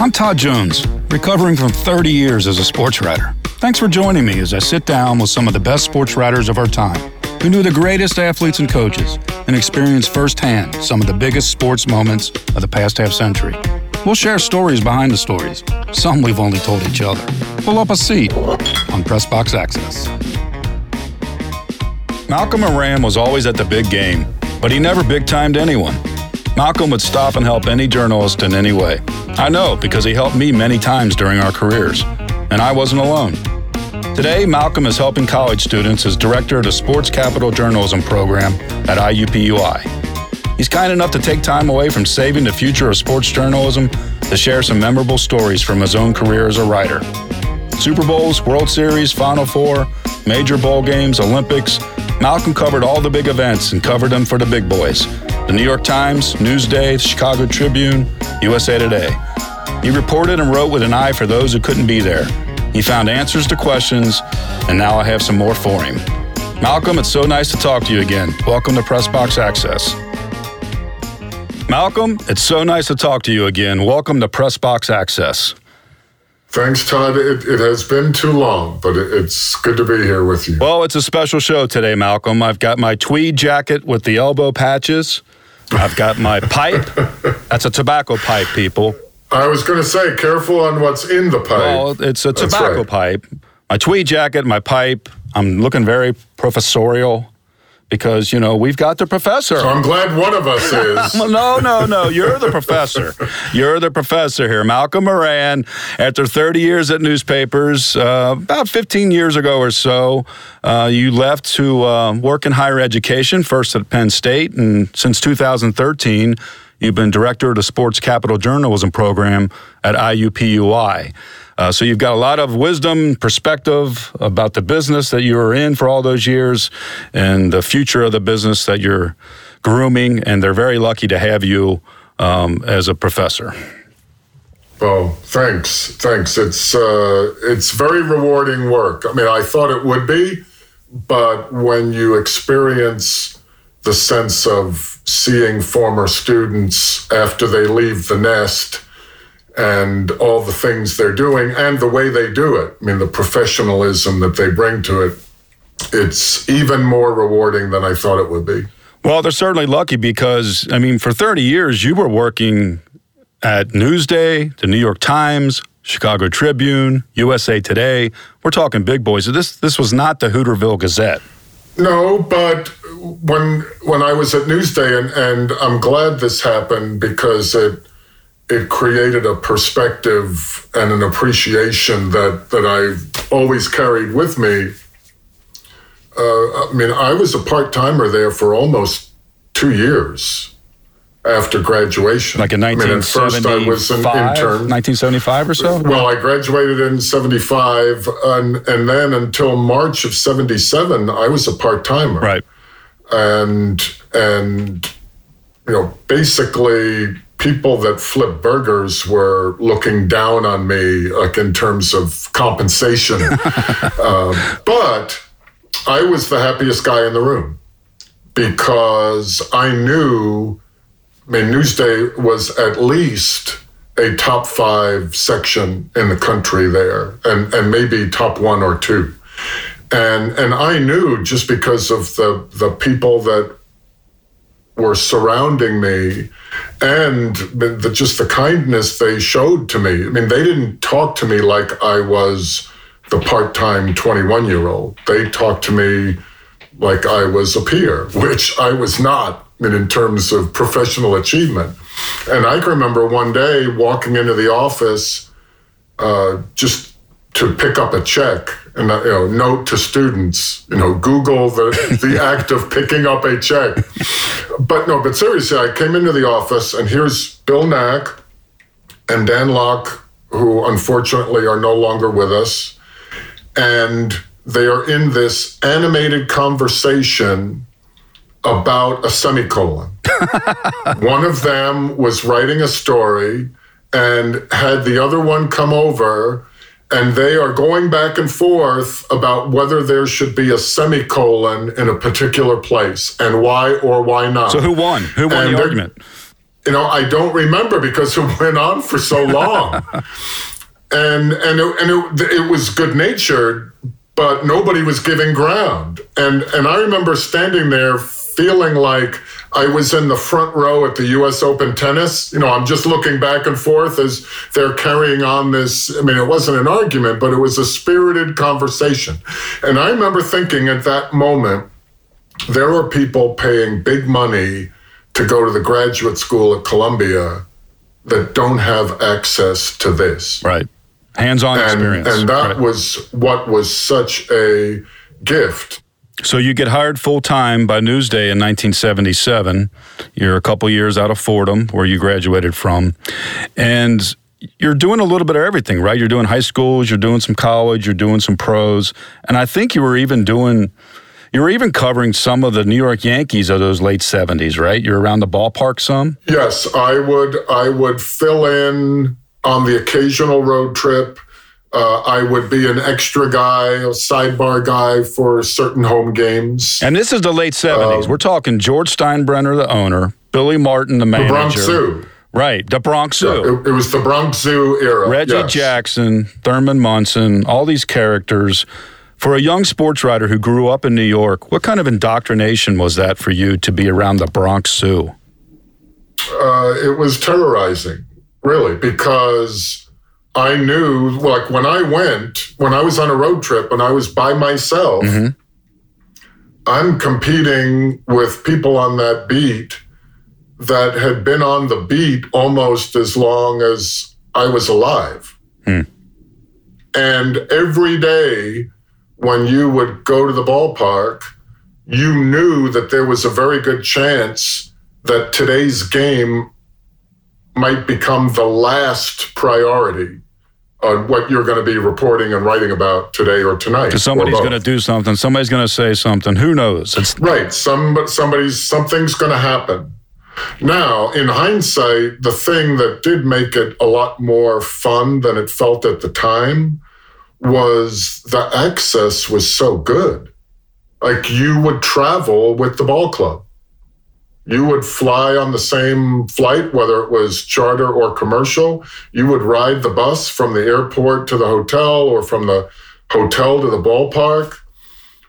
I'm Todd Jones, recovering from 30 years as a sports writer. Thanks for joining me as I sit down with some of the best sports writers of our time who knew the greatest athletes and coaches and experienced firsthand some of the biggest sports moments of the past half century. We'll share stories behind the stories, some we've only told each other. Pull up a seat on Press Box Access. Malcolm Moran was always at the big game, but he never big timed anyone. Malcolm would stop and help any journalist in any way. I know because he helped me many times during our careers, and I wasn't alone. Today, Malcolm is helping college students as director of the Sports Capital Journalism Program at IUPUI. He's kind enough to take time away from saving the future of sports journalism to share some memorable stories from his own career as a writer. Super Bowls, World Series, Final Four, major bowl games, Olympics, Malcolm covered all the big events and covered them for the big boys the New York Times, Newsday, Chicago Tribune, USA Today. He reported and wrote with an eye for those who couldn't be there. He found answers to questions, and now I have some more for him. Malcolm, it's so nice to talk to you again. Welcome to Pressbox Access. Malcolm, it's so nice to talk to you again. Welcome to Pressbox Access. Thanks, Todd. It, it, has been too long, but it, it's good to be here with you. Well, it's a special show today, Malcolm. I've got my tweed jacket with the elbow patches. I've got my pipe. That's a tobacco pipe, people. I was going to say, careful on what's in the pipe. Well, it's a tobacco right. pipe. My tweed jacket, my pipe. I'm looking very professorial because you know we've got the professor. So I'm glad one of us is. no, no, no. You're the professor. You're the professor here, Malcolm Moran. After 30 years at newspapers, uh, about 15 years ago or so, uh, you left to uh, work in higher education, first at Penn State, and since 2013. You've been director of the Sports Capital Journalism Program at IUPUI. Uh, so you've got a lot of wisdom, perspective about the business that you were in for all those years and the future of the business that you're grooming. And they're very lucky to have you um, as a professor. Well, thanks, thanks. It's uh, it's very rewarding work. I mean, I thought it would be, but when you experience the sense of seeing former students after they leave the nest and all the things they're doing and the way they do it. I mean, the professionalism that they bring to it, it's even more rewarding than I thought it would be. Well, they're certainly lucky because, I mean, for 30 years, you were working at Newsday, the New York Times, Chicago Tribune, USA Today. We're talking big boys. This, this was not the Hooterville Gazette. No, but when when I was at Newsday, and, and I'm glad this happened because it it created a perspective and an appreciation that that I always carried with me. Uh, I mean, I was a part timer there for almost two years after graduation. Like in 1975? I, mean, I was an intern. 1975 or so? Well, I graduated in 75, and, and then until March of 77, I was a part timer. Right. And, and, you know, basically people that flip burgers were looking down on me, like in terms of compensation. um, but I was the happiest guy in the room because I knew, I mean, Newsday was at least a top five section in the country there, and, and maybe top one or two. And, and I knew just because of the, the people that were surrounding me and the, just the kindness they showed to me. I mean, they didn't talk to me like I was the part time 21 year old. They talked to me like I was a peer, which I was not in terms of professional achievement. And I can remember one day walking into the office uh, just to pick up a check and uh, you know note to students you know google the, the act of picking up a check but no, but seriously, I came into the office and here's Bill Nack and Dan Lok, who unfortunately are no longer with us. And they are in this animated conversation about a semicolon. one of them was writing a story and had the other one come over and they are going back and forth about whether there should be a semicolon in a particular place and why or why not. So who won? Who won and the argument? You know, I don't remember because it went on for so long. and and it, and it, it was good natured, but nobody was giving ground. And and I remember standing there feeling like I was in the front row at the US Open tennis. You know, I'm just looking back and forth as they're carrying on this. I mean, it wasn't an argument, but it was a spirited conversation. And I remember thinking at that moment, there are people paying big money to go to the graduate school at Columbia that don't have access to this. Right. Hands on experience. And that right. was what was such a gift so you get hired full time by Newsday in 1977. You're a couple years out of Fordham, where you graduated from, and you're doing a little bit of everything, right? You're doing high schools, you're doing some college, you're doing some pros, and I think you were even doing. You were even covering some of the New York Yankees of those late '70s, right? You're around the ballpark some. Yes, I would. I would fill in on the occasional road trip. Uh, I would be an extra guy, a sidebar guy for certain home games. And this is the late 70s. Um, We're talking George Steinbrenner, the owner, Billy Martin, the manager. The Bronx Zoo. Right, the Bronx Zoo. Yeah, it, it, was the Bronx Zoo era. Reggie yes. Jackson, Thurman Munson, all these characters. For a young sports writer who grew up in New York, what kind of indoctrination was that for you to be around the Bronx Zoo? Uh, it was terrorizing, really, because I knew, like when I went, when I was on a road trip and I was by myself, mm-hmm. I'm competing with people on that beat that had been on the beat almost as long as I was alive. Mm. And every day when you would go to the ballpark, you knew that there was a very good chance that today's game might become the last priority on what you're going to be reporting and writing about today or tonight. Because somebody's going to do something. Somebody's going to say something. Who knows? It's right. Some somebody's something's going to happen. Now, in hindsight, the thing that did make it a lot more fun than it felt at the time was the access was so good. Like you would travel with the ball club you would fly on the same flight, whether it was charter or commercial. You would ride the bus from the airport to the hotel or from the hotel to the ballpark.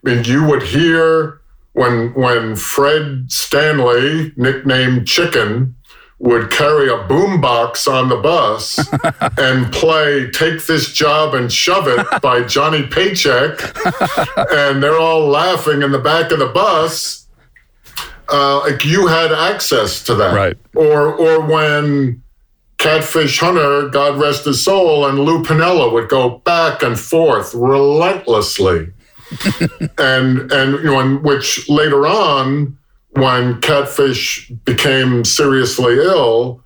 I mean, you would hear when when Fred Stanley, nicknamed Chicken, would carry a boombox on the bus and play Take This Job and Shove It by Johnny Paycheck. and they're all laughing in the back of the bus uh, like you had access to that, right? Or or when Catfish Hunter, God rest his soul, and Lou Piniella would go back and forth relentlessly, and and you know, and which later on, when Catfish became seriously ill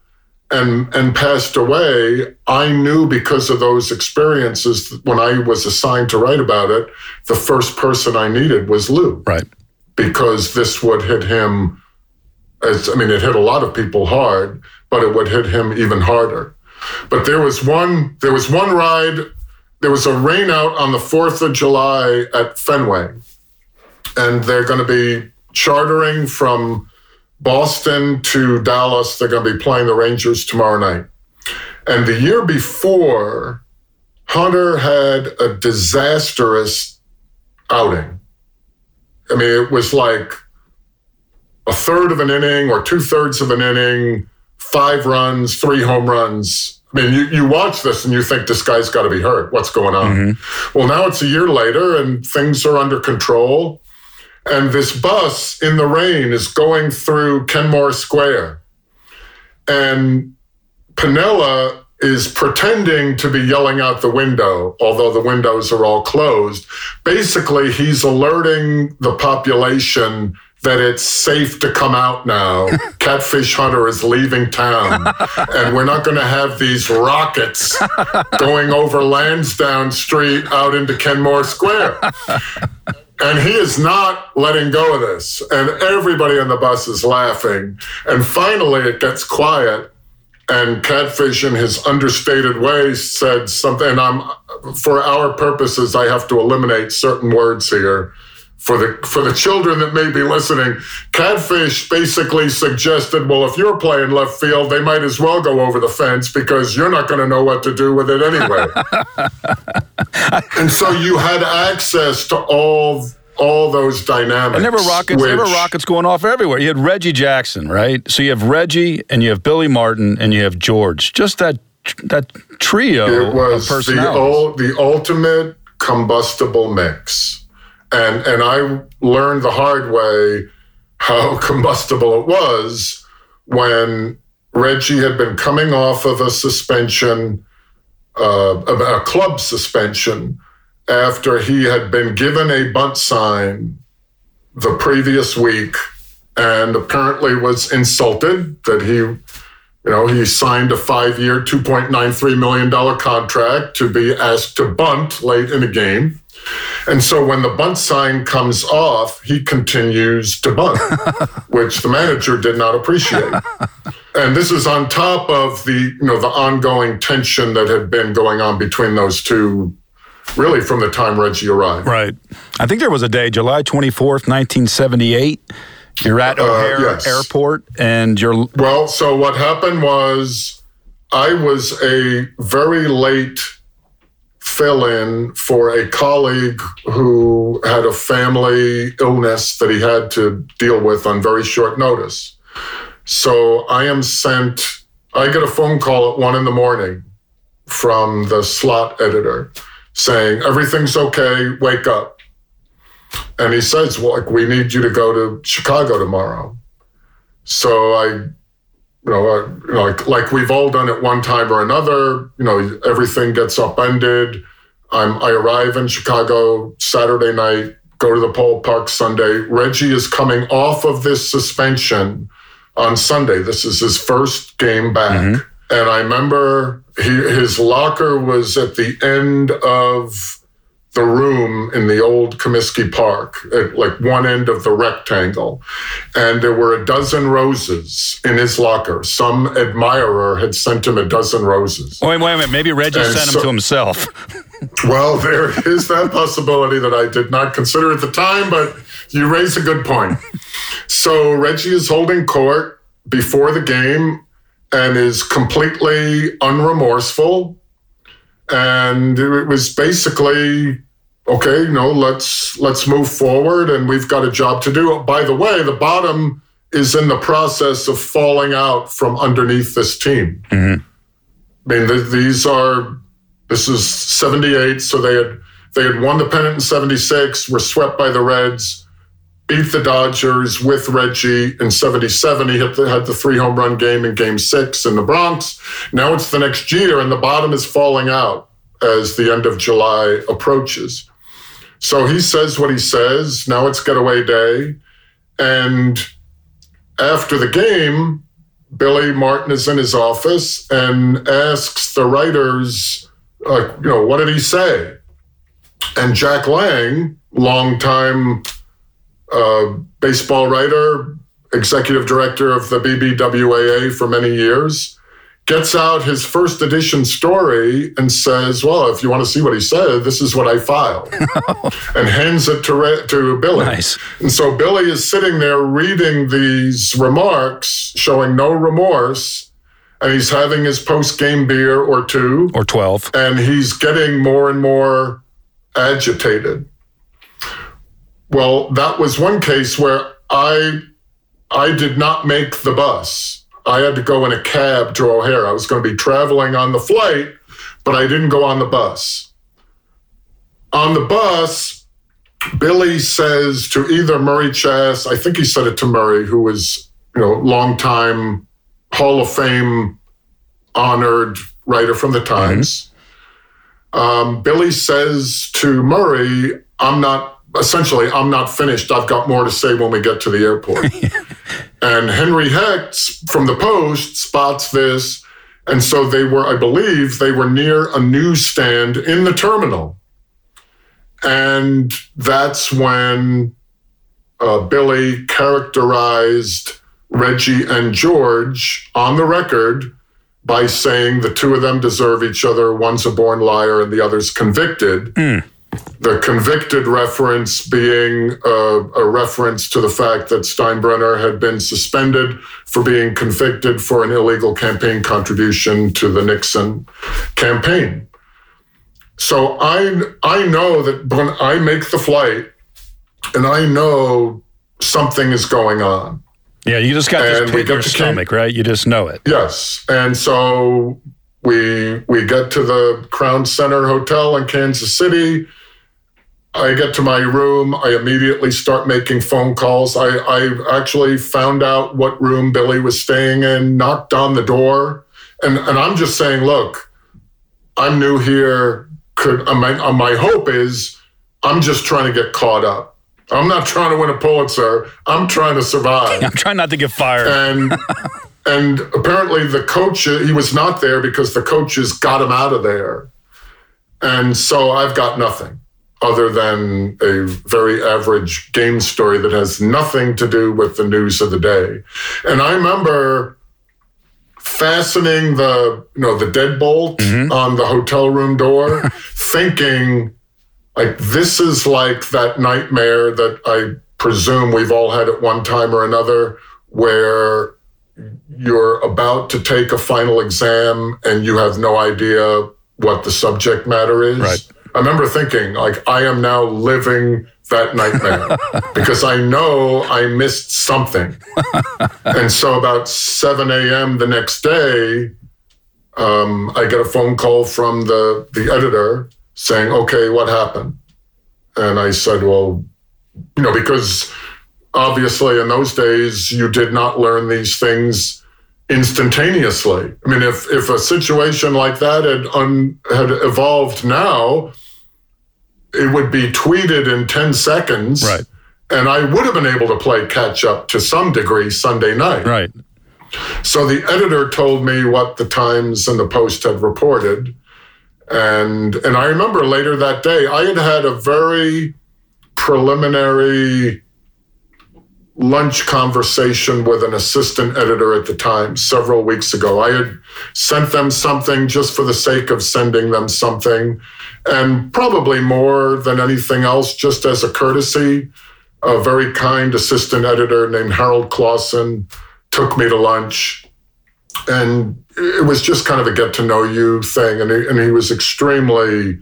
and and passed away, I knew because of those experiences when I was assigned to write about it, the first person I needed was Lou. Right because this would hit him as I mean, it hit a lot of people hard, but it would hit him even harder. But there was one there was one ride, there was a rainout on the 4th of July at Fenway. And they're going to be chartering from Boston to Dallas. They're going to be playing the Rangers tomorrow night. And the year before, Hunter had a disastrous outing. I mean, it was like a third of an inning or two thirds of an inning, five runs, three home runs. I mean, you, you watch this and you think this guy's got to be hurt. What's going on? Mm-hmm. Well, now it's a year later and things are under control. And this bus in the rain is going through Kenmore Square. And Piniella is pretending to be yelling out the window, although the windows are all closed. Basically, he's alerting the population that it's safe to come out now. Catfish Hunter is leaving town, and we're not going to have these rockets going over Lansdowne Street out into Kenmore Square. And he is not letting go of this. And everybody on the bus is laughing. And finally, it gets quiet. And Catfish, in his understated way, said something. And I'm, for our purposes, I have to eliminate certain words here for the for the children that may be listening, Catfish basically suggested, well, if you're playing left field, they might as well go over the fence because you're not going to know what to do with it anyway. and so you had access to all all those dynamics. And there were rockets. Which, there were rockets going off everywhere. You had Reggie Jackson, right? So you have Reggie, and you have Billy Martin, and you have George. Just that that trio it was of the, the ultimate combustible mix and and I learned the hard way how combustible it was when Reggie had been coming off of a suspension, uh, a club suspension, after he had been given a bunt sign the previous week and apparently was insulted that he you know he signed a five-year $2.93 million contract to be asked to bunt late in a game and so when the bunt sign comes off, he continues to bunt, which the manager did not appreciate. and this is on top of the, you know, the ongoing tension that had been going on between those two really from the time Reggie arrived. Right. I think there was a day, July 24th, 1978. You're at uh, O'Hare uh, yes. Airport and you're. Well, so what happened was I was a very late fill in for a colleague who had a family illness that he had to deal with on very short notice. So I am sent, I get a phone call at one in the morning from the slot editor saying, everything's okay, wake up. And he says, well, like, we need you to go to Chicago tomorrow. So I you know, uh, you know, like like we've all done at one time or another. You know, everything gets upended. I'm, I arrive in Chicago Saturday night, go to the Pole Park Sunday. Reggie is coming off of this suspension on Sunday. This is his first game back. Mm-hmm. And I remember he, his locker was at the end of the room in the old Comiskey Park, at like one end of the rectangle. And there were a dozen roses in his locker. Some admirer had sent him a dozen roses. Wait, wait a minute. Maybe Reggie and sent so, them to himself. well, there is that possibility that I did not consider at the time, but you raise a good point. So Reggie is holding court before the game and is completely unremorseful. And it was basically okay, you know, let's let's move forward and we've got a job to do. By the way, the bottom is in the process of falling out from underneath this team. Mm-hmm. I mean, th- these are this is 78, so they had they had won the pennant in 76, were swept by the Reds, beat the Dodgers with Reggie in 77. He the, had the three home run game in game six in the Bronx. Now it's the next year, and the bottom is falling out as the end of July approaches. So he says what he says. Now it's getaway day. And after the game, Billy Martin is in his office and asks the writers, like, you know, what did he say? And Jack Lang, longtime uh, baseball writer, executive director of the BBWAA for many years, gets out his first edition story and says, Well, if you want to see what he said, this is what I filed, and hands it to, to Billy. Nice. And so Billy is sitting there reading these remarks, showing no remorse. And he's having his post game beer or two, or 12. And he's getting more and more agitated. Well, that was one case where I I did not make the bus. I had to go in a cab to O'Hare. I was going to be traveling on the flight, but I didn't go on the bus. On the bus, Billy says to either Murray Chass, I think he said it to Murray, who was, you know, longtime Hall of Fame honored writer from the Times. Mm-hmm. Um, Billy says to Murray, I'm not essentially, I'm not finished. I've got more to say when we get to the airport. and Henry Hecht from the Post spots this. And so they were, I believe, they were near a newsstand in the terminal. And that's when uh, Billy characterized Reggie and George on the record by saying the two of them deserve each other. One's a born liar and the other's convicted. Mm. The convicted reference being a, a, reference to the fact that Steinbrenner had been suspended for being convicted for an illegal campaign contribution to the Nixon campaign. So I I know that when I make the flight and I know something is going on. Yeah, you just got this pit in your stomach, right? You just know it. Yes. And so we we get to the Crown Center Hotel in Kansas City. I get to my room. I immediately start making phone calls. I, I actually found out what room Billy was staying in, knocked on the door, and, and I'm just saying, look, I'm new here. Could uh, my, uh, my hope is I'm just trying to get caught up. I'm not trying to win a Pulitzer. I'm trying to survive. I'm trying not to get fired. And and apparently the coach he was not there because the coaches got him out of there. And so I've got nothing other than a very average game story that has nothing to do with the news of the day. And I remember fastening the you know the deadbolt mm-hmm. on the hotel room door thinking like this is like that nightmare that I presume we've all had at one time or another where you're about to take a final exam and you have no idea what the subject matter is. Right. I remember thinking, like, I am now living that nightmare because I know I missed something. and so about 7 a.m. the next day, um, I get a phone call from the, the editor saying, okay, what happened? And I said, well, you know, because obviously in those days you did not learn these things instantaneously. I mean, if, if a situation like that had, un, had evolved now, it would be tweeted in 10 seconds. Right. And I would have been able to play catch up to some degree Sunday night. Right. So the editor told me what the Times and the Post had reported. And and I remember later that day, I had had a very preliminary lunch conversation with an assistant editor at the time several weeks ago. I had sent them something just for the sake of sending them something, and probably more than anything else, just as a courtesy. A very kind assistant editor named Harold Clausen took me to lunch and it was just kind of a get to know you thing. And he, and he was extremely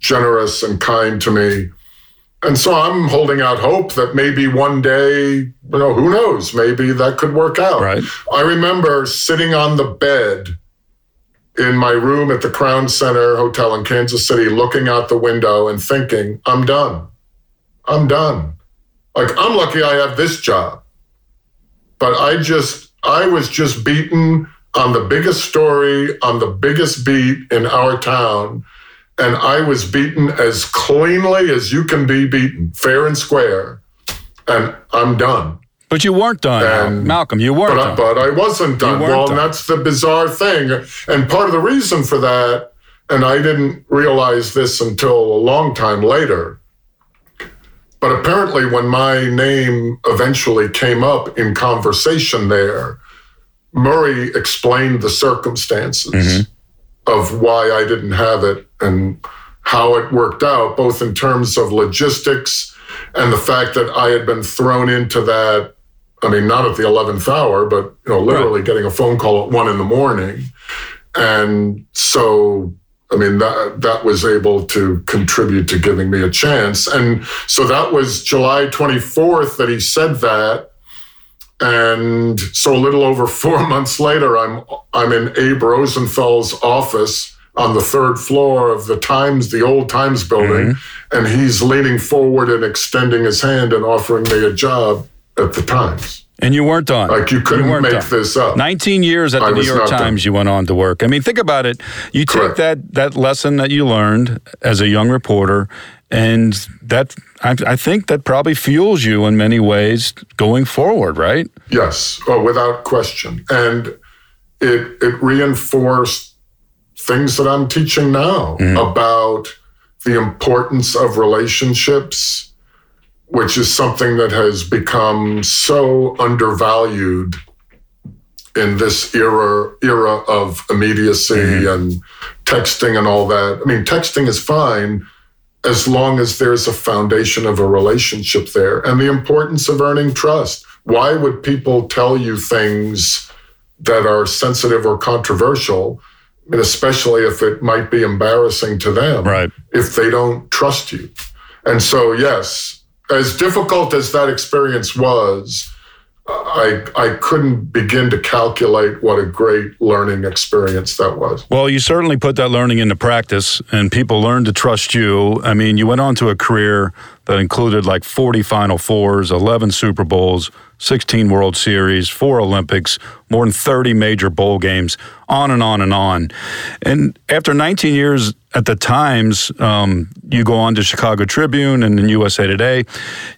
generous and kind to me. And so I'm holding out hope that maybe one day, you know, who knows, maybe that could work out. Right. I remember sitting on the bed in my room at the Crown Center Hotel in Kansas City, looking out the window and thinking, I'm done. I'm done. Like, I'm lucky I have this job. But I just, I was just beaten on the biggest story, on the biggest beat in our town. And I was beaten as cleanly as you can be beaten, fair and square. And I'm done. But you weren't done, and, Malcolm. You weren't but, done. But I wasn't done. Well, done. that's the bizarre thing. And part of the reason for that, and I didn't realize this until a long time later, but apparently when my name eventually came up in conversation there, Murray explained the circumstances mm-hmm. of why I didn't have it and how it worked out, both in terms of logistics and the fact that I had been thrown into that. I mean, not at the 11th hour, but you know, literally right. getting a phone call at one in the morning. And so, I mean, that, that was able to contribute to giving me a chance. And so that was July 24th that he said that. And so a little over four months later, I'm I'm in Abe Rosenthal's office on the third floor of the Times, the old Times building, mm-hmm. and he's leaning forward and extending his hand and offering me a job at the Times. And you weren't on. Like you couldn't you make done. this up. 19 years at the I New York Times, done. you went on to work. I mean, think about it. You Correct. take that that lesson that you learned as a young reporter and that I, I, think that probably fuels you in many ways going forward, right? Yes, oh, without question, and it it reinforced things that I'm teaching now mm-hmm. about the importance of relationships, which is something that has become so undervalued in this era era of immediacy mm-hmm. and texting and all that. I mean, texting is fine as long as there's a foundation of a relationship there and the importance of earning trust. Why would people tell you things that are sensitive or controversial? And especially if it might be embarrassing to them, right. if they don't trust you. And so, yes, as difficult as that experience was, I, I couldn't begin to calculate what a great learning experience that was. Well, you certainly put that learning into practice, and people learned to trust you. I mean, you went on to a career that included like 40 Final Fours, 11 Super Bowls, 16 World Series, four Olympics, more than 30 major bowl games, on and on and on. And after 19 years at the Times, um, you go on to Chicago Tribune and then USA Today.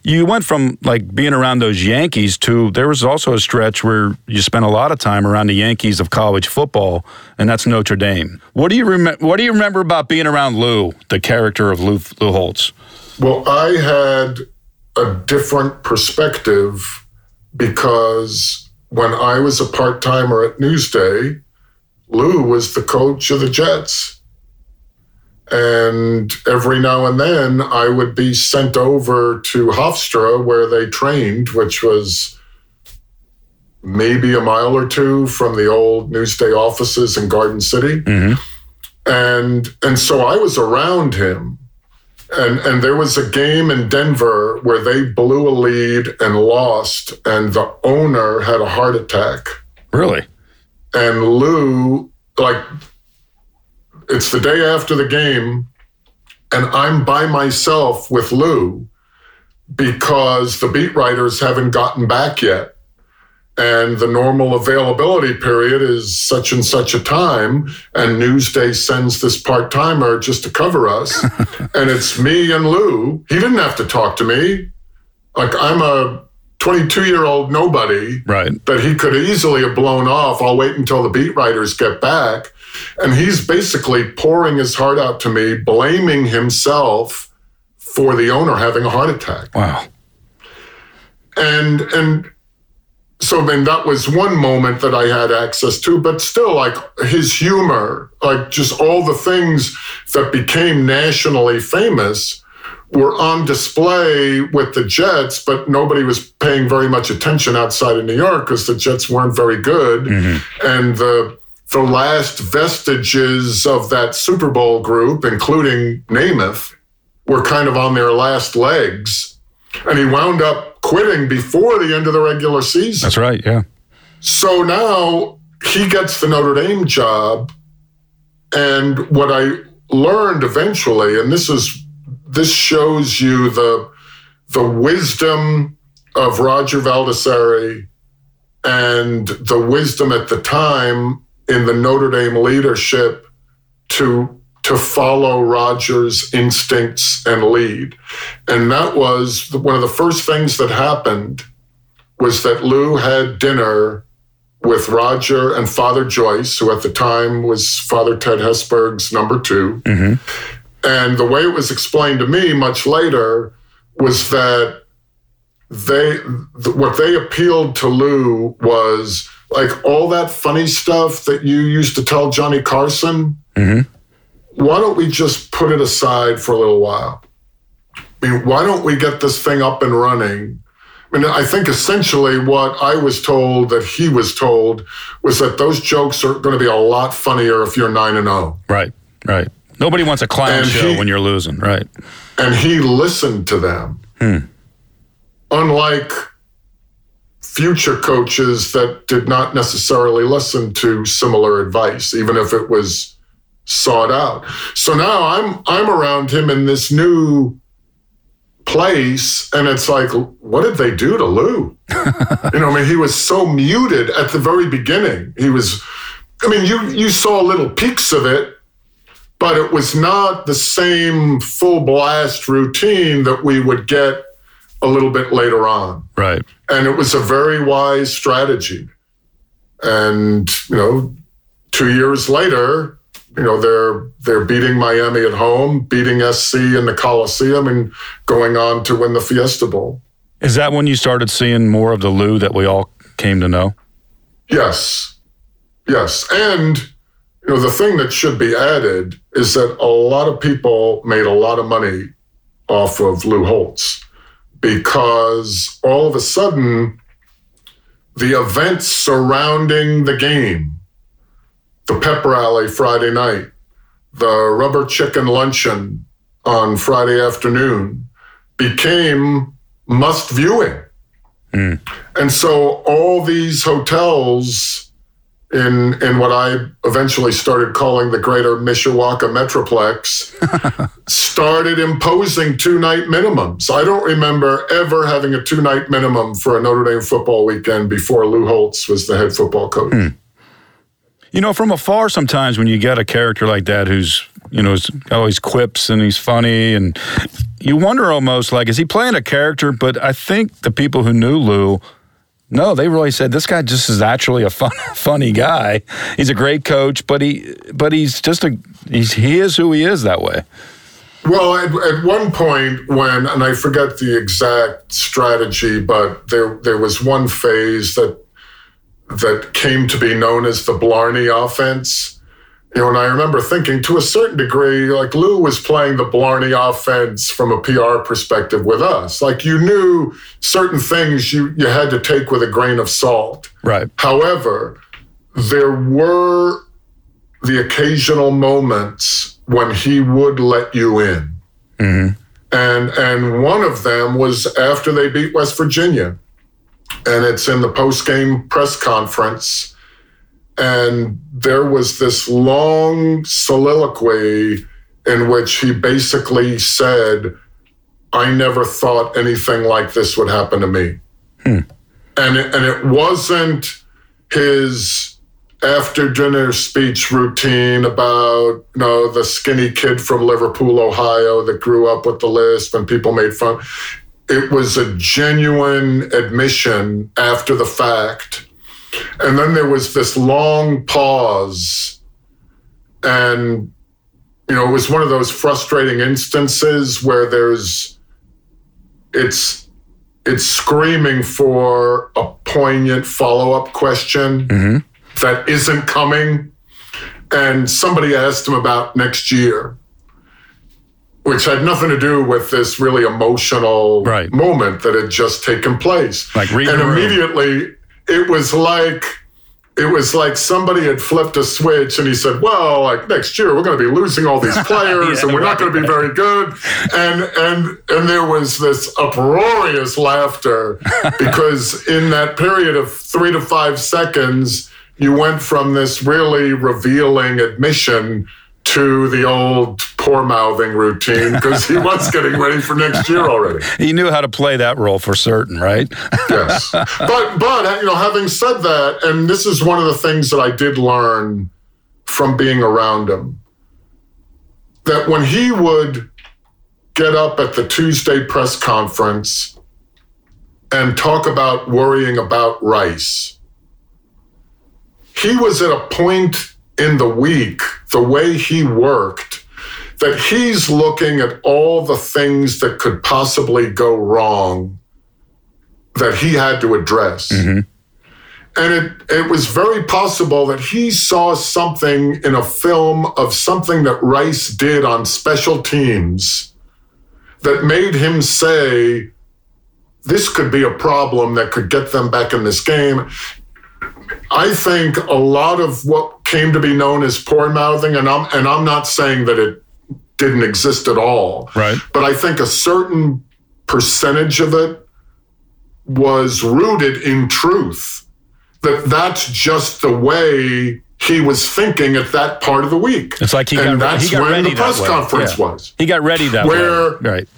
You went from like being around those Yankees to there was also a stretch where you spent a lot of time around the Yankees of college football, and that's Notre Dame. What do you remember? What do you remember about being around Lou, the character of Lou, Lou Holtz? Well, I had a different perspective because when I was a part timer at Newsday, Lou was the coach of the Jets. And every now and then I would be sent over to Hofstra where they trained, which was maybe a mile or two from the old Newsday offices in Garden City. Mm-hmm. And and so I was around him and and there was a game in Denver where they blew a lead and lost, and the owner had a heart attack. Really? And Lou, like, it's the day after the game, and I'm by myself with Lou because the beat writers haven't gotten back yet and the normal availability period is such and such a time and newsday sends this part-timer just to cover us. And it's me and lou. He didn't have to talk to me. Like i'm a 22 year old nobody right. that he could easily have blown off. I'll wait until the beat writers get back. And he's basically pouring his heart out to me blaming himself for the owner having a heart attack. Wow. And and so then that was one moment that I had access to, but still, like his humor, like just all the things that became nationally famous were on display with the Jets, but nobody was paying very much attention outside of New York because the Jets weren't very good. Mm-hmm. And the the last vestiges of that Super Bowl group, including Namath, were kind of on their last legs. And he wound up quitting before the end of the regular season. That's right, yeah. So now he gets the Notre Dame job. And what I learned eventually, and this is this shows you the the wisdom of Roger Valdiserri and the wisdom at the time in the Notre Dame leadership to to follow Roger's instincts and lead. And that was one of the first things that happened was that Lou had dinner with Roger and Father Joyce, who at the time was Father Ted Hesburgh's number 2 mm-hmm. And the way it was explained to me much later was that they what they appealed to Lou was like all that funny stuff that you used to tell Johnny Carson. Mm-hmm why don't we just put it aside for a little while? I mean, why don't we get this thing up and running? I mean, I think essentially what I was told that he was told was that those jokes are going to be a lot funnier if you're 9 and 0. Right, right. Nobody wants a clown and show he, when you're losing, right? And he listened to them. Hmm. Unlike future coaches that did not necessarily listen to similar advice, even if it was sought out. So now I'm I'm around him in this new place and it's like what did they do to Lou? you know, I mean he was so muted at the very beginning. He was I mean you you saw little peaks of it but it was not the same full blast routine that we would get a little bit later on. Right. And it was a very wise strategy. And, you know, two years later, you know, they're they're beating Miami at home, beating SC in the Coliseum, and going on to win the Fiesta Bowl. Is that when you started seeing more of the Lou that we all came to know? Yes. Yes. And you know, the thing that should be added is that a lot of people made a lot of money off of Lou Holtz because all of a sudden the events surrounding the game, the pep rally Friday night, the rubber chicken luncheon on Friday afternoon became must viewing. Mm. And so all these hotels in in what I eventually started calling the Greater Mishawaka Metroplex, started imposing two night minimums. I don't remember ever having a two night minimum for a Notre Dame football weekend before Lou Holtz was the head football coach. Hmm. You know, from afar, sometimes when you get a character like that who's you know always quips and he's funny, and you wonder almost like is he playing a character? But I think the people who knew Lou no, they really said this guy just is actually a fun, funny guy. He's a great coach, but he, but he's just a, he's, he is who he is that way. Well, at, at one point when, and I forget the exact strategy, but there there was one phase that that came to be known as the Blarney offense you know, and I remember thinking to a certain degree, like Lou was playing the Blarney offense from a PR perspective with us. Like you knew certain things you, you had to take with a grain of salt. Right. However, there were the occasional moments when he would let you in. Mm-hmm. And and one of them was after they beat West Virginia. And it's in the post-game press conference and there was this long soliloquy in which he basically said, I never thought anything like this would happen to me. Hmm. And, it, and it wasn't his after dinner speech routine about you know the skinny kid from Liverpool, Ohio that grew up with the lisp and people made fun. It was a genuine admission after the fact and then there was this long pause. And, you know, it was one of those frustrating instances where there's, it's, it's screaming for a poignant follow up question mm-hmm. that isn't coming. And somebody asked him about next year, which had nothing to do with this really emotional right. moment that had just taken place. Like and immediately it was like it was like somebody had flipped a switch and he said, Well, like next year we're going to be losing all these players yeah, and we're not going to be very good. And and and there was this uproarious laughter because in that period of three to five seconds, you went from this really revealing admission to the old poor mouthing routine because he was getting ready for next year already. He knew how to play that role for certain, right? yes. But but you know, having said that, and this is one of the things that I did learn from being around him, that when he would get up at the Tuesday press conference and talk about worrying about Rice, he was at a point in the week, the way he worked, that he's looking at all the things that could possibly go wrong that he had to address. Mm-hmm. And it, it was very possible that he saw something in a film of something that Rice did on special teams that made him say, this could be a problem that could get them back in this game. I think a lot of what came to be known as poor mouthing, and I'm and I'm not saying that it didn't exist at all. Right. But I think a certain percentage of it was rooted in truth. That that's just the way he was thinking at that part of the week. It's like he and got, that's he got when ready the press conference yeah. was. He got ready that where, way. Right.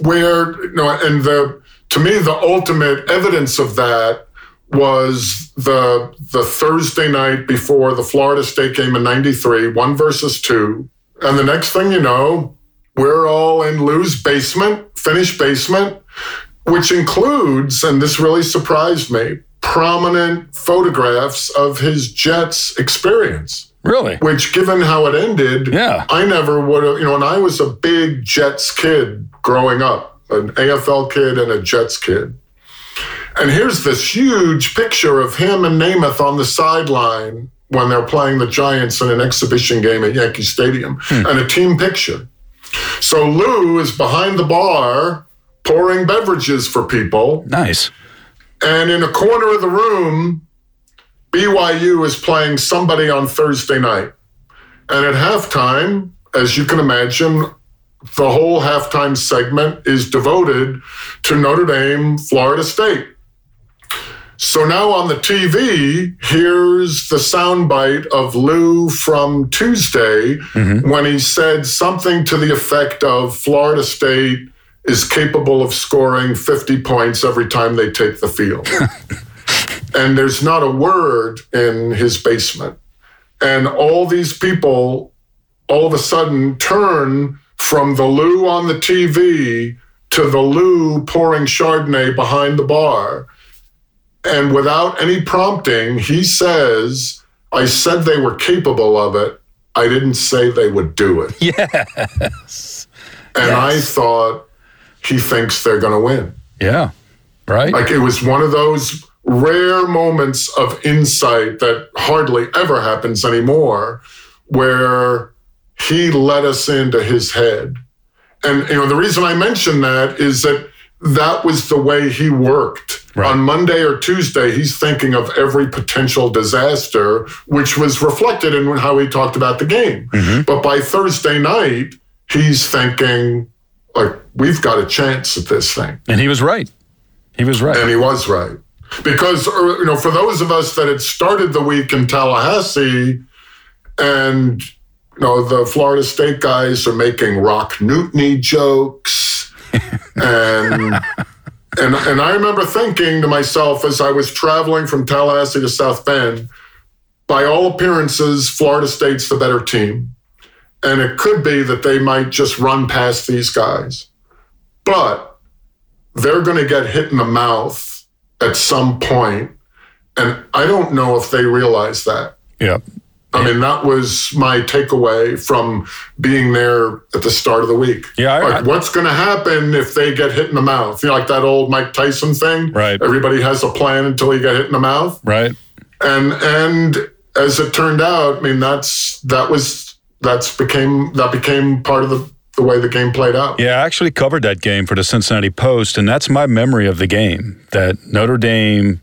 Where you know, and the to me the ultimate evidence of that was the the Thursday night before the Florida State game in '93, one versus two, And the next thing you know, we're all in Lou's basement, finished basement, which includes, and this really surprised me, prominent photographs of his Jets experience. Really? Which, given how it ended, Yeah. I never would have, you know, and I was a big Jets kid growing up, an AFL kid and a Jets kid. And here's this huge picture of him and Namath on the sideline when they're playing the Giants in an exhibition game at Yankee Stadium, hmm. and a team picture. So Lou is behind the bar pouring beverages for people. Nice. And in a corner of the room, BYU is playing somebody on Thursday night. And at halftime, as you can imagine, the whole halftime segment is devoted to Notre Dame, Florida State. So now on the TV, here's the soundbite of Lou from Tuesday mm-hmm. when he said something to the effect of Florida State is capable of scoring 50 points every time they take the field. and there's not a word in his basement. And all these people all of a sudden turn from the Lou on the TV to the Lou pouring Chardonnay behind the bar. And without any prompting, he says, I said they were capable of it. I didn't say they would do it. Yes. And I thought, he thinks they're going to win. Yeah. Right? Like it was one of those rare moments of insight that hardly ever happens anymore, where he let us into his head. And you know, the reason I mention that is that that was the way he worked. Right. On Monday or Tuesday, he's thinking of every potential disaster, which was reflected in how he talked about the game. But by Thursday night, he's thinking, like, we've got a chance at this thing. and he was right. He was right. And he was right. Because, uh, you know, for those of us that had started the week in Tallahassee and, you know, the Florida State guys are making Rock Newtony jokes. And, and, and I remember thinking to myself as I was traveling from Tallahassee to South Bend, by all appearances, Florida State's the better team. And it could be that they might just run past these guys. But they're going to get hit in the mouth at some point, And I don't know if they realize that. yeah. I mean, that was my takeaway from being there at the start of the week. Yeah, I- like, what's going to happen if they get hit in the mouth? You know, like that old Mike Tyson thing. Right. Everybody has a plan until you get hit in the mouth. Right. And and as it turned out, I mean, that's that was that's became that became part of the the way the game played out. Yeah, I actually covered that game for the Cincinnati Post, and that's my memory of the game. That Notre Dame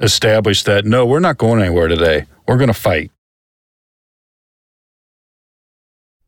established that no, we're not going anywhere today. We're going to fight.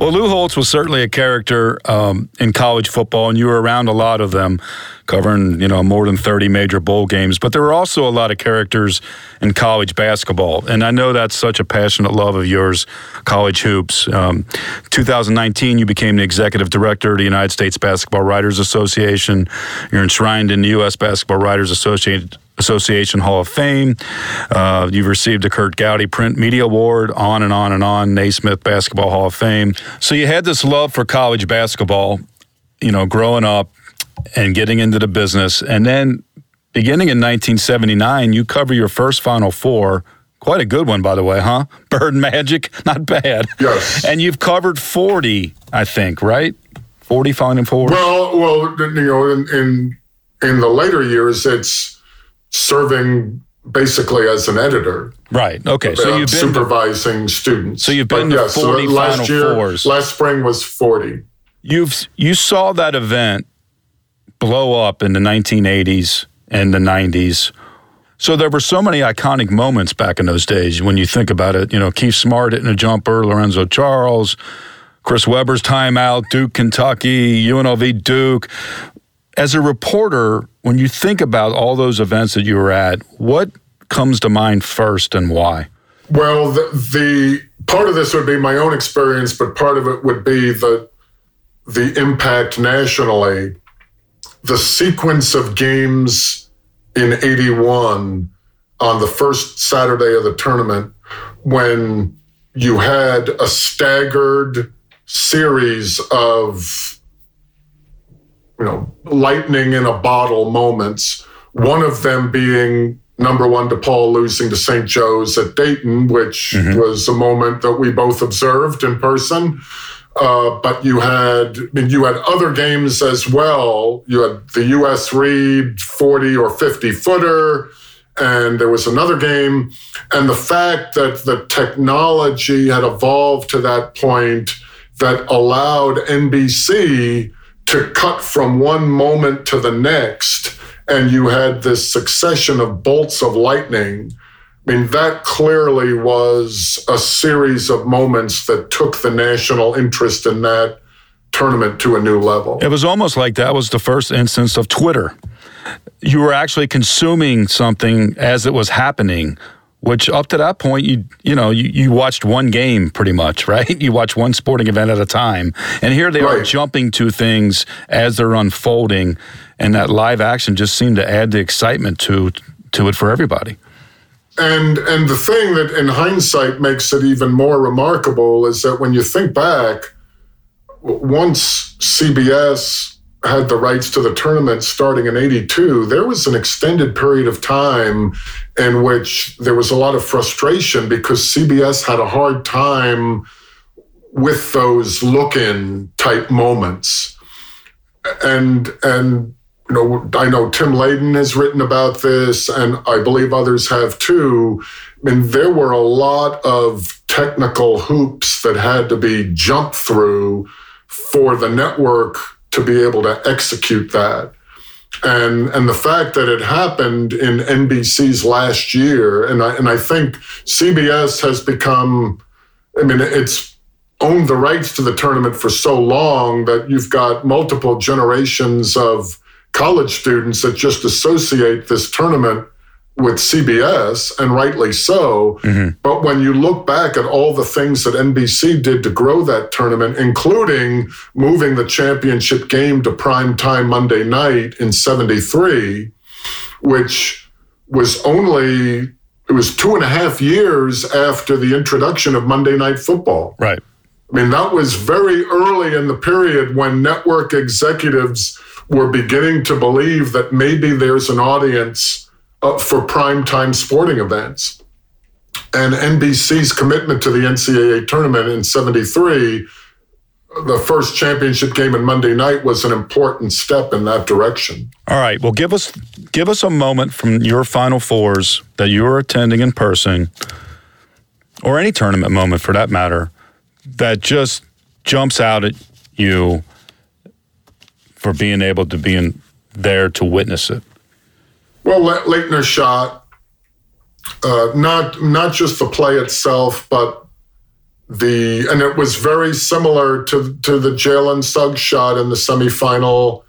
Well, Lou Holtz was certainly a character um, in college football, and you were around a lot of them, covering you know more than thirty major bowl games. But there were also a lot of characters in college basketball, and I know that's such a passionate love of yours, college hoops. Um, 2019, you became the executive director of the United States Basketball Writers Association. You're enshrined in the U.S. Basketball Writers Association. Association Hall of Fame. Uh, you've received the Curt Gowdy Print Media Award, on and on and on, Naismith Basketball Hall of Fame. So you had this love for college basketball, you know, growing up and getting into the business. And then beginning in 1979, you cover your first Final Four. Quite a good one, by the way, huh? Bird Magic, not bad. Yes. And you've covered 40, I think, right? 40 Final Fours? Well, well, you know, in in, in the later years, it's serving basically as an editor. right. Okay. So you've been. supervising students. So you've been But to yes, 40 last Final year, Fours. Last spring was forty. You've you saw that event blow up in the 1980s and the 90s. So there were so many iconic moments back in those days when you think about it. You know, Keith Smart hitting a jumper, Lorenzo Charles, Chris Webber's timeout, Duke, Kentucky, UNLV, Duke. As a reporter, when you think about all those events that you were at, what comes to mind first and why? Well, the, the part of this would be my own experience, but part of it would be the the impact nationally. The sequence of games in 81 on the first Saturday of the tournament when you had a staggered series of you know lightning in a bottle moments one of them being number one DePaul losing to St. Joe's at Dayton, which mm-hmm. was a moment that we both observed in person. Uh, but you had I mean, you had other games as well. You had the U.S. Reed 40 or 50 footer, and there was another game. And the fact that the technology had evolved to that point that allowed NBC to cut from one moment to the next, and you had this succession of bolts of lightning I mean, that clearly was a series of moments that took the national interest in that tournament to a new level. It was almost like that was the first instance of Twitter. You were actually consuming something as it was happening, which up to that point you you know you, you watched one game pretty much right? You watch one sporting event at a time. And here they right. are jumping to things as they're unfolding. And that live action just seemed to add the excitement to to it for everybody. And and the thing that in hindsight makes it even more remarkable is that when you think back, once CBS had the rights to the tournament starting in 82, there was an extended period of time in which there was a lot of frustration because CBS had a hard time with those look-in type moments. And and you know, I know Tim Layden has written about this, and I believe others have too. I mean, there were a lot of technical hoops that had to be jumped through for the network to be able to execute that. And, and the fact that it happened in NBC's last year, and I, and I think CBS has become, I mean, it's owned the rights to the tournament for so long that you've got multiple generations of college students that just associate this tournament with CBS, and rightly so. Mm-hmm. But when you look back at all the things that NBC did to grow that tournament, including moving the championship game to prime time Monday night in 73, which was only it was two and a half years after the introduction of Monday Night Football. Right. I mean, that was very early in the period when network executives we're beginning to believe that maybe there's an audience Uh, for primetime sporting events. And NBC's commitment to the NCAA tournament in 73, the first championship game in Monday night was an important step in that direction. All right. Well, give us give us a moment from your final fours that you were attending in person or any tournament moment for that matter that just jumps out at you for being able to be in there to witness it? Well, Laettner shot uh, not not just the play itself, but the and it was very similar to to the Jalen Suggs shot in the semifinal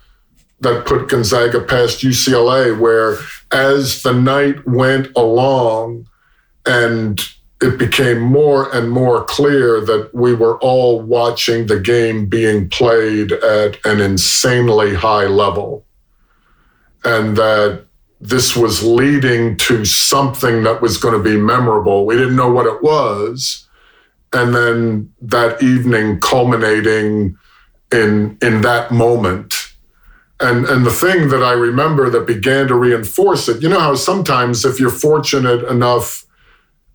that put Gonzaga past UCLA, where as the night went along and it became more and more clear that we were all watching the game being played at an insanely high level. And that this was leading to something that was going to be memorable. We didn't know what it was. And then that evening culminating in, in that moment. And, and the thing that I remember that began to reinforce it, you know how sometimes if you're fortunate enough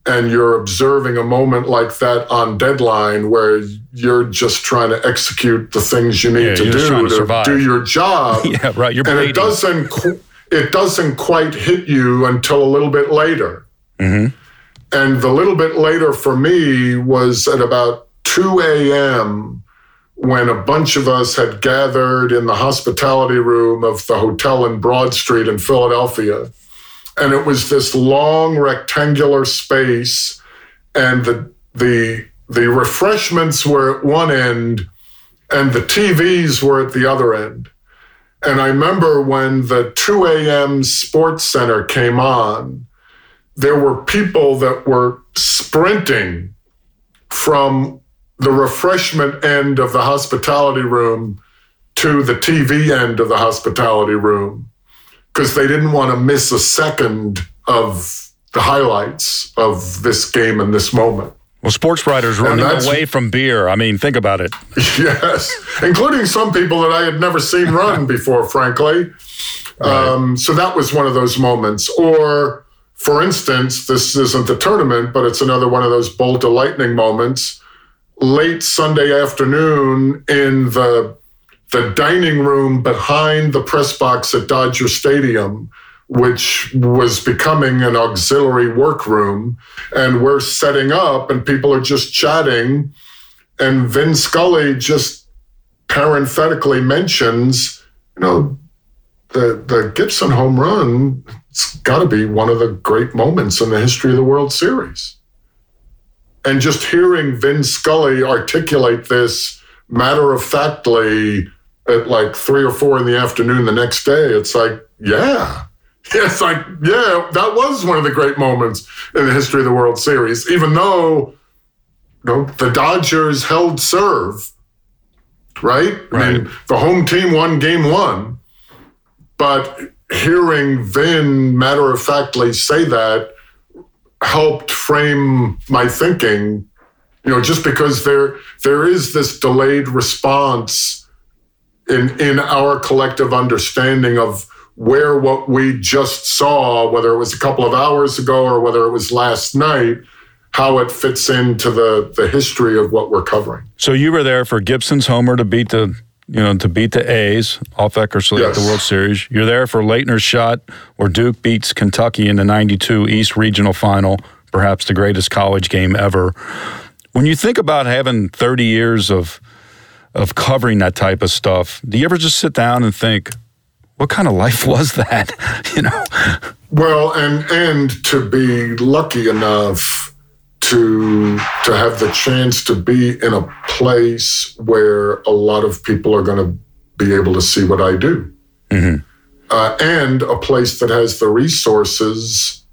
and you're observing a moment like that on deadline where you're just trying to execute the things you need yeah, to do to, to do your job. yeah, right. You're and it doesn't it doesn't quite hit you until a little bit later. Mm-hmm. And the little bit later for me was at about 2 a.m. when a bunch of us had gathered in the hospitality room of the hotel in Broad Street in Philadelphia and it was this long rectangular space, and the the the refreshments were at one end, and the TVs were at the other end. And I remember when the 2 a.m. Sports Center came on, there were people that were sprinting from the refreshment end of the hospitality room to the TV end of the hospitality room because they didn't want to miss a second of the highlights of this game and this moment. Well, sports writers running away from beer. I mean, think about it. Yes, including some people that I had never seen run before, frankly. Right. Um, so that was one of those moments. Or, for instance, this isn't the tournament, but it's another one of those bolt of lightning moments. Late Sunday afternoon in the the dining room behind the press box at Dodger Stadium, which was becoming an auxiliary workroom. And we're setting up, and people are just chatting. And Vin Scully just parenthetically mentions, you know, the, the Gibson home run, it's got to be one of the great moments in the history of the World Series. And just hearing Vin Scully articulate this matter of factly at like three or four in the afternoon the next day, it's like, yeah. It's like, yeah, that was one of the great moments in the history of the World Series, even though you know, the Dodgers held serve, right? right? I mean, the home team won game one, but hearing Vin matter of factly say that helped frame my thinking. You know, just because there there is this delayed response in in our collective understanding of where what we just saw, whether it was a couple of hours ago or whether it was last night, how it fits into the the history of what we're covering. So you were there for Gibson's homer to beat the you know to beat the A's off Eckersley yes. at the World Series. You're there for Laettner's shot where Duke beats Kentucky in the '92 East Regional Final, perhaps the greatest college game ever. When you think about having 30 years of of covering that type of stuff, do you ever just sit down and think, what kind of life was that? you know? Well, and and to be lucky enough to to have the chance to be in a place where a lot of people are going to be able to see what I do, mm-hmm. uh, and a place that has the resources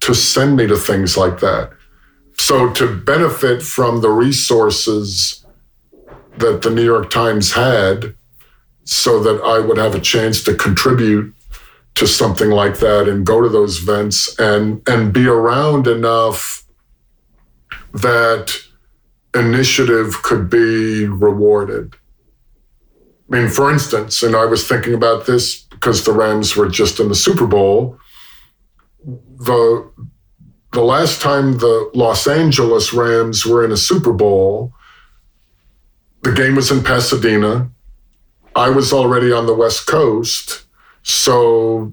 to send me to things like that. So to benefit from the resources that the New York Times had so that I would have a chance to contribute to something like that and go to those events and and be around enough that initiative could be rewarded. I mean, for instance, and I was thinking about this because the Rams were just in the Super Bowl. The the last time the Los Angeles Rams were in a Super Bowl, the game was in Pasadena. I was already on the West Coast. So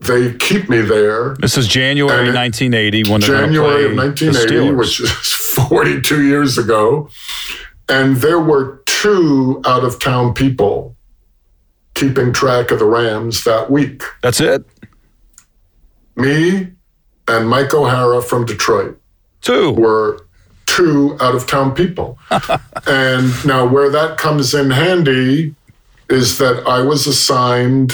they keep me there. This is January 1980 when January of 1980, which is 42 years ago. And there were two out of town people keeping track of the Rams that week. That's it? Me and Mike O'Hara from Detroit. Two. Were two out of town people. and now, where that comes in handy is that I was assigned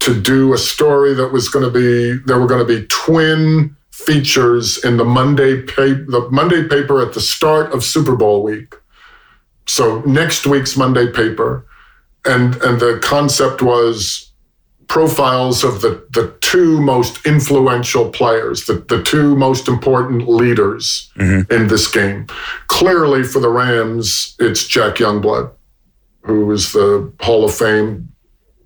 to do a story that was going to be, there were going to be twin features in the Monday paper, the Monday paper at the start of Super Bowl week. So next week's Monday paper. And, and the concept was profiles of the, the two most influential players, the, the two most important leaders mm-hmm. in this game. Clearly, for the Rams, it's Jack Youngblood, who is the Hall of Fame.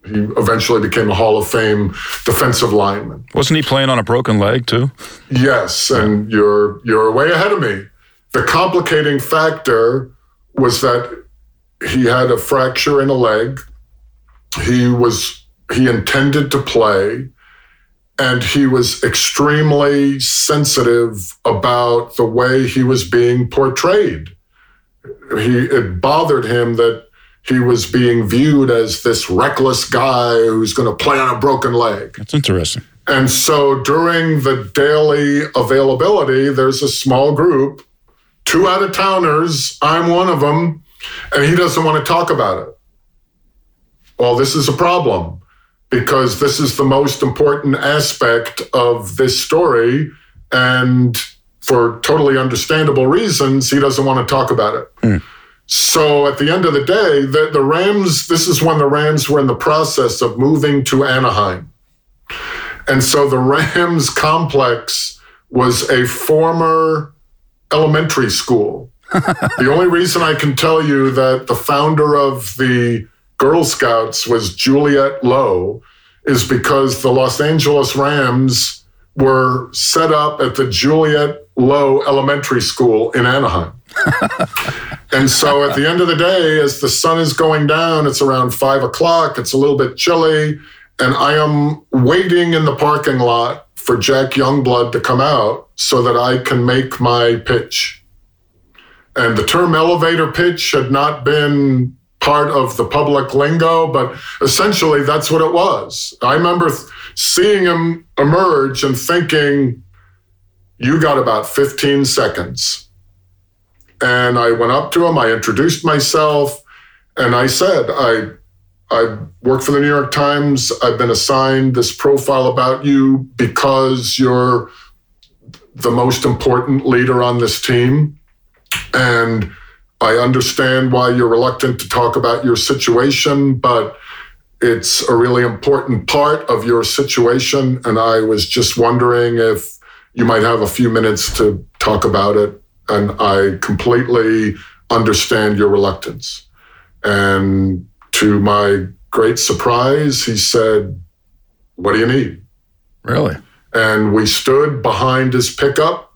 He eventually became a Hall of Fame defensive lineman. Wasn't he playing on a broken leg too? Yes, and you're you're way ahead of me. The complicating factor was that he had a fracture in a leg. He was he intended to play and he was extremely sensitive about the way he was being portrayed. He, it bothered him that he was being viewed as this reckless guy who's going to play on a broken leg. That's interesting. And so during the daily availability, there's a small group, two out of towners. I'm one of them, and he doesn't want to talk about it. Well, this is a problem because this is the most important aspect of this story. And for totally understandable reasons, he doesn't want to talk about it. Mm. So at the end of the day, the, the Rams, this is when the Rams were in the process of moving to Anaheim. And so the Rams complex was a former elementary school. the only reason I can tell you that the founder of the Girl Scouts was Juliette Low is because the Los Angeles Rams were set up at the Juliette Low Elementary School in Anaheim. And so at the end of the day, as the sun is going down, it's around five o'clock, it's a little bit chilly, and I am waiting in the parking lot for Jack Youngblood to come out so that I can make my pitch. And the term elevator pitch had not been part of the public lingo, but essentially that's what it was. I remember seeing him emerge and thinking, you got about 15 seconds. And I went up to him, I introduced myself, and I said, I I work for the New York Times. I've been assigned this profile about you because you're the most important leader on this team. And I understand why you're reluctant to talk about your situation, but it's a really important part of your situation. And I was just wondering if you might have a few minutes to talk about it. And I completely understand your reluctance. And to my great surprise, he said, What do you need? Really? And we stood behind his pickup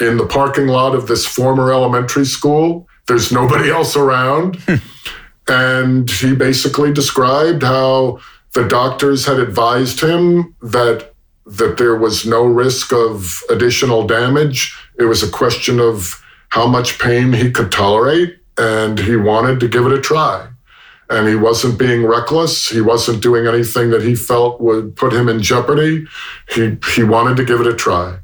in the parking lot of this former elementary school. There's nobody else around. and he basically described how the doctors had advised him that that there was no risk of additional damage. It was a question of how much pain he could tolerate, and he wanted to give it a try and he wasn't being reckless. He wasn't doing anything that he felt would put him in jeopardy. He, he wanted to give it a try.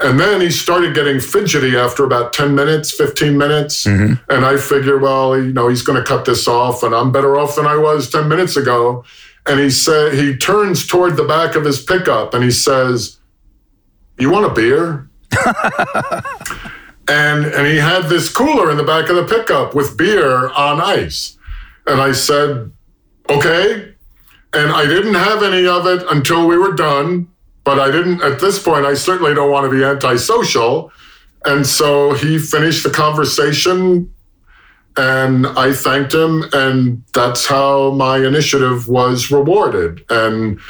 And then he started getting fidgety after about 10 minutes, 15 minutes. Mm-hmm. And I figured, well, you know, he's going to cut this off and I'm better off than I was 10 minutes ago. And he said, he turns toward the back of his pickup and he says, You want a beer? and, and he had this cooler in the back of the pickup with beer on ice. And I said, okay. And I didn't have any of it until we were done. But I didn't, at this point, I certainly don't want to be antisocial. And so he finished the conversation and I thanked him. And that's how my initiative was rewarded. And,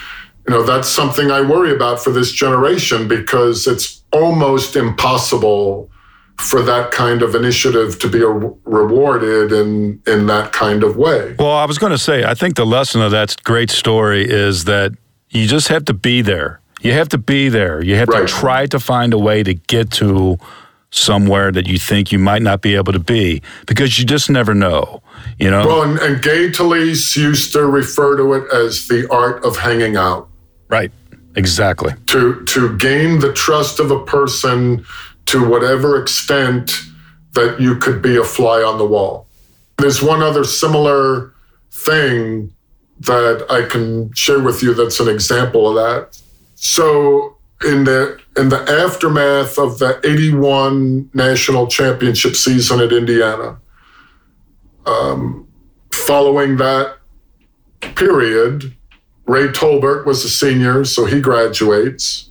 you know, that's something I worry about for this generation because it's almost impossible for that kind of initiative to be rewarded in in that kind of way. Well, I was going to say, I think the lesson of that great story is that you just have to be there. You have to be there. You have right. to try to find a way to get to somewhere that you think you might not be able to be because you just never know. You know. Well, and, and Gay Talese used to refer to it as the art of hanging out. Right. Exactly. To to gain the trust of a person to whatever extent that you could be a fly on the wall. There's one other similar thing that I can share with you that's an example of that. So in the in the aftermath of the 81 national championship season at Indiana, um, following that period, Ray Tolbert was a senior, so he graduates.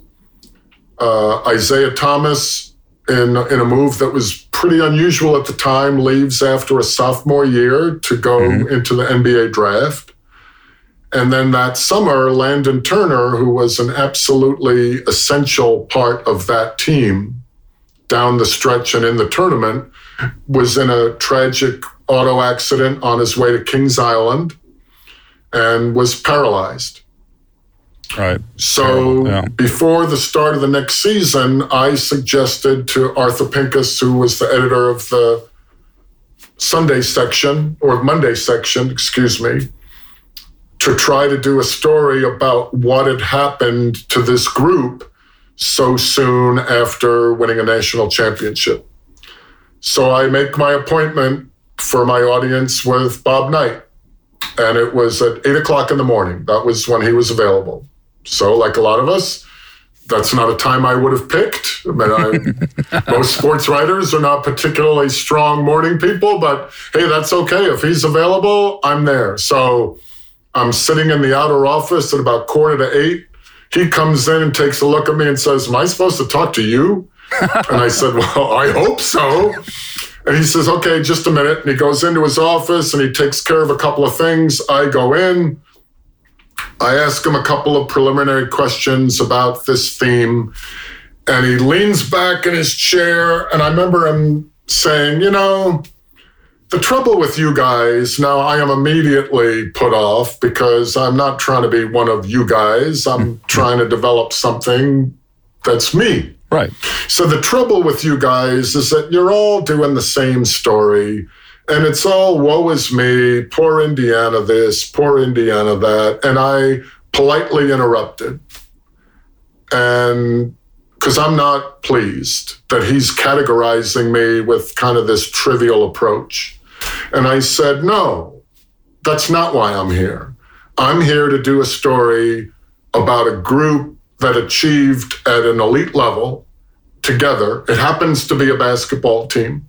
Uh, Isiah Thomas in, in a move that was pretty unusual at the time, leaves after a sophomore year to go mm-hmm. into the NBA draft. And then that summer, Landon Turner, who was an absolutely essential part of that team down the stretch and in the tournament, was in a tragic auto accident on his way to Kings Island and was paralyzed. Right. So yeah. before the start of the next season, I suggested to Arthur Pincus, who was the editor of the Sunday section or Monday section, excuse me, to try to do a story about what had happened to this group so soon after winning a national championship. So I make my appointment for my audience with Bob Knight. And it was at eight o'clock in the morning. That was when he was available. So, like a lot of us, that's not a time I would have picked. I mean, I, most sports writers are not particularly strong morning people, but hey, that's okay. If he's available, I'm there. So I'm sitting in the outer office at about quarter to eight. He comes in and takes a look at me and says, Am I supposed to talk to you? and I said, Well, I hope so. And he says, Okay, just a minute. And he goes into his office and he takes care of a couple of things. I go in. I ask him a couple of preliminary questions about this theme. And he leans back in his chair. And I remember him saying, You know, the trouble with you guys, now I am immediately put off because I'm not trying to be one of you guys. I'm trying to develop something that's me. Right. So the trouble with you guys is that you're all doing the same story and it's all woe is me, poor Indiana this, poor Indiana that. And I politely interrupted. And because I'm not pleased that he's categorizing me with kind of this trivial approach. And I said, no, that's not why I'm here. I'm here to do a story about a group that achieved at an elite level together. It happens to be a basketball team.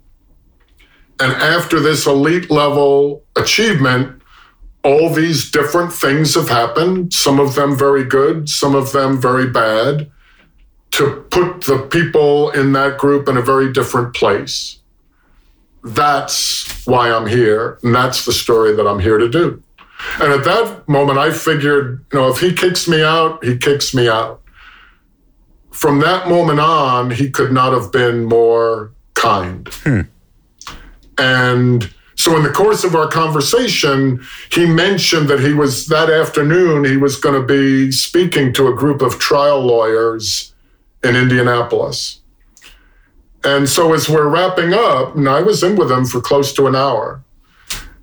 And after this elite level achievement, all these different things have happened, some of them very good, some of them very bad, to put the people in that group in a very different place. That's why I'm here. And that's the story that I'm here to do. And at that moment, I figured, you know, if he kicks me out, he kicks me out. From that moment on, he could not have been more kind. Hmm. And so, in the course of our conversation, he mentioned that he was that afternoon, he was going to be speaking to a group of trial lawyers in Indianapolis. And so, as we're wrapping up, and I was in with him for close to an hour.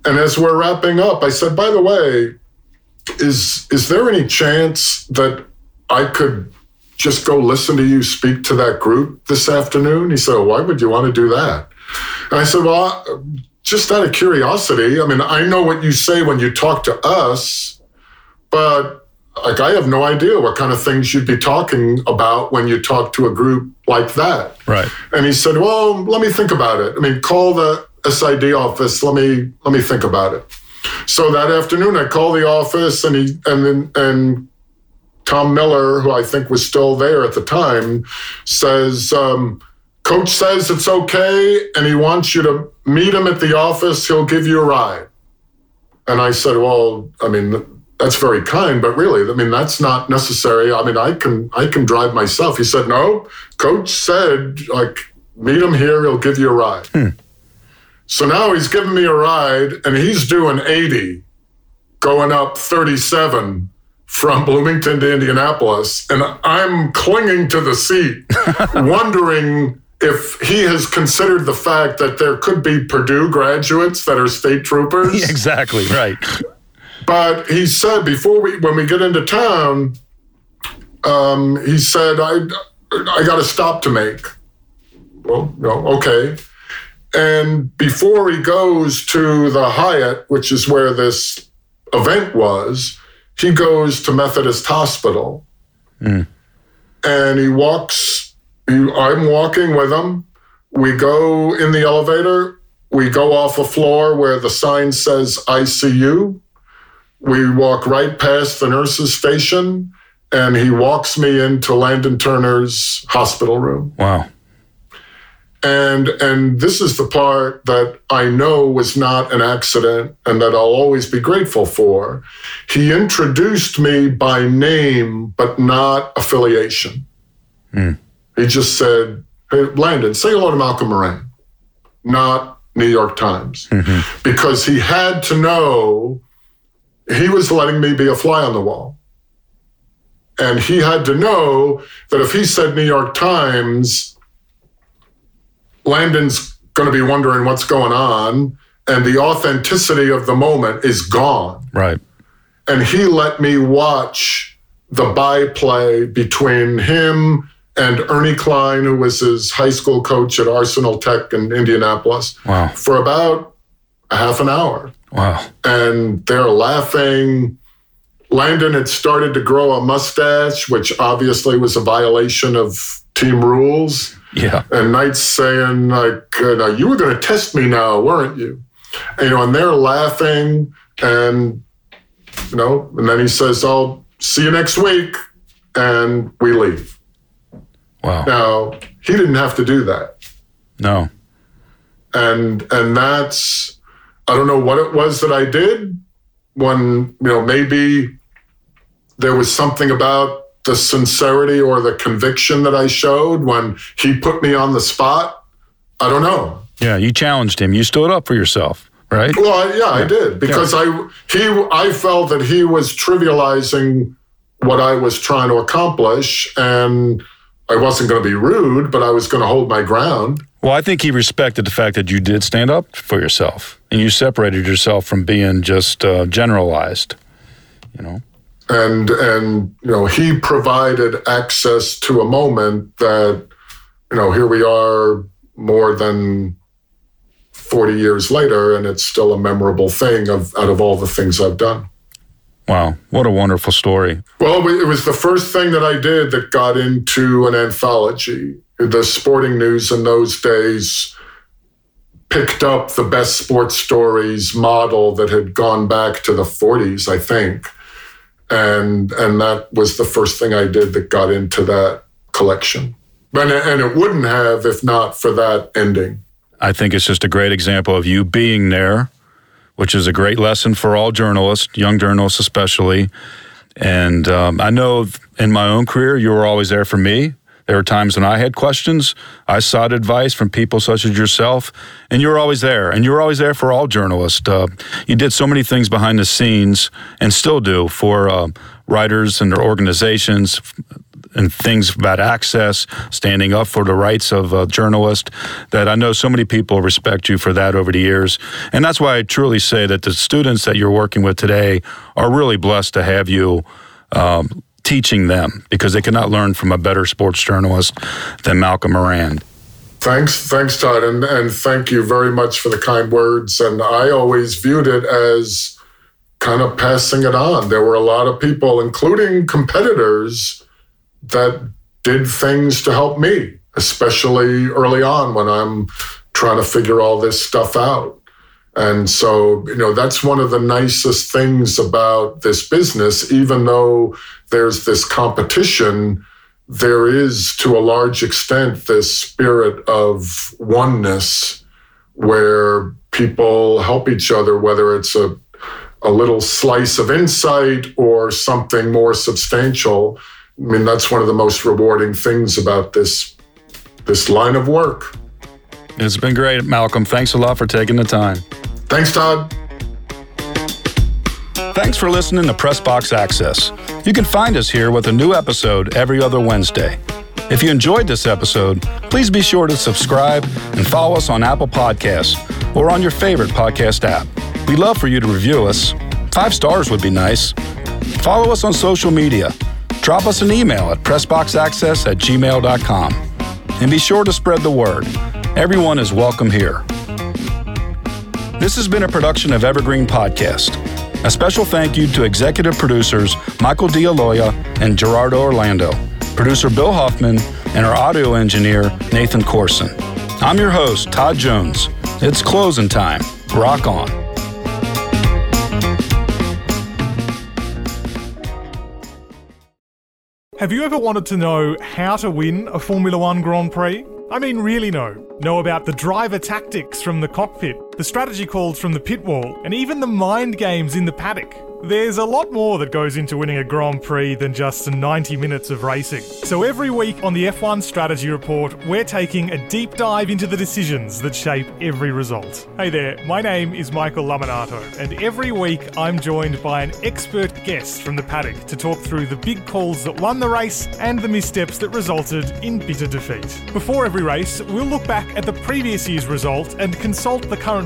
And as we're wrapping up, I said, by the way, is, is there any chance that I could just go listen to you speak to that group this afternoon? He said, well, why would you want to do that? And I said, Well, just out of curiosity, I mean, I know what you say when you talk to us, but like I have no idea what kind of things you'd be talking about when you talk to a group like that. Right. And he said, Well, let me think about it. I mean, call the SID office. Let me let me think about it. So that afternoon I called the office and he and then and Tom Miller, who I think was still there at the time, says, um, Coach says it's okay and he wants you to meet him at the office. He'll give you a ride. And I said, Well, I mean, that's very kind, but really, I mean, that's not necessary. I mean, I can I can drive myself. He said, No, coach said, like, meet him here, he'll give you a ride. Hmm. So now he's giving me a ride and he's doing 80, going up 37 from Bloomington to Indianapolis. And I'm clinging to the seat, wondering if he has considered the fact that there could be Purdue graduates that are state troopers. exactly, right. But he said before we, when we get into town, um, he said, I, I got a stop to make. Well, no, okay. And before he goes to the Hyatt, which is where this event was, he goes to Methodist Hospital. Mm. And he walks I'm walking with him. We go in the elevator. We go off a floor where the sign says ICU. We walk right past the nurse's station, and he walks me into Landon Turner's hospital room. Wow. And and this is the part that I know was not an accident and that I'll always be grateful for. He introduced me by name but not affiliation. Mm. He just said, Hey, Landon, say hello to Malcolm Moran, not New York Times. Mm-hmm. Because he had to know he was letting me be a fly on the wall. And he had to know that if he said New York Times, Landon's going to be wondering what's going on, and the authenticity of the moment is gone. Right. and he let me watch the byplay between him and Ernie Klein, who was his high school coach at Arsenal Tech in Indianapolis, Wow. for about a half an hour. Wow. And they're laughing. Landon had started to grow a mustache, which obviously was a violation of team rules. Yeah. And Knight's saying, like, uh, now, you were going to test me now, weren't you? And, you know, and they're laughing. And, you know, and then he says, I'll see you next week. And we leave. Wow. Now, he didn't have to do that. No. And, and that's, I don't know what it was that I did when, you know, maybe there was something about the sincerity or the conviction that I showed when he put me on the spot. I don't know. Yeah. You challenged him. You stood up for yourself, right? Well, I, yeah, I did because I he I felt that he was trivializing what I was trying to accomplish, and I wasn't going to be rude, but I was going to hold my ground. Well, I think he respected the fact that you did stand up for yourself and you separated yourself from being just uh, generalized. You know. And and you know he provided access to a moment that you know here we are more than 40 years later and it's still a memorable thing of out of all the things I've done. Wow. What a wonderful story. Well, it was the first thing that I did that got into an anthology. The sporting news in those days picked up the best sports stories model that had gone back to the 40s, I think. And and that was the first thing I did that got into that collection. And, and it wouldn't have if not for that ending. I think it's just a great example of you being there, which is a great lesson for all journalists, young journalists especially. And um, I know in my own career, you were always there for me. There were times when I had questions. I sought advice from people such as yourself, and you were always there. And you were always there for all journalists. Uh, you did so many things behind the scenes, and still do for uh, writers and their organizations, and things about access, standing up for the rights of uh, journalists, that I know so many people respect you for that over the years. And that's why I truly say that the students that you're working with today are really blessed to have you um, teaching them because they cannot learn from a better sports journalist than Malcolm Moran. Thanks, thanks, Todd, and, and thank you very much for the kind words. And I always viewed it as kind of passing it on. There were a lot of people, including competitors, that did things to help me, especially early on when I'm trying to figure all this stuff out. And so, you know, that's one of the nicest things about this business, even though there's this competition, there is to a large extent this spirit of oneness where people help each other, whether it's a, a little slice of insight or something more substantial. I mean, that's one of the most rewarding things about this this line of work. It's been great, Malcolm. Thanks a lot for taking the time. Thanks, Todd. Thanks for listening to Pressbox Access. You can find us here with a new episode every other Wednesday. If you enjoyed this episode, please be sure to subscribe and follow us on Apple Podcasts or on your favorite podcast app. We'd love for you to review us. Five stars would be nice. Follow us on social media. Drop us an email at pressboxaccess at gmail.com. And be sure to spread the word. Everyone is welcome here. This has been a production of Evergreen Podcast. A special thank you to executive producers Michael D'Aloia and Gerardo Orlando, producer Bill Hoffman, and our audio engineer Nathan Corson. I'm your host, Todd Jones. It's closing time. Rock on. Have you ever wanted to know how to win a Formula One Grand Prix? I mean, really know. Know about the driver tactics from the cockpit, the strategy calls from the pit wall, and even the mind games in the paddock. There's a lot more that goes into winning a Grand Prix than just 90 minutes of racing. So every week on the F1 Strategy Report, we're taking a deep dive into the decisions that shape every result. Hey there, my name is Michael Lamonato, and every week I'm joined by an expert guest from the paddock to talk through the big calls that won the race and the missteps that resulted in bitter defeat. Before every race, we'll look back at the previous year's result and consult the current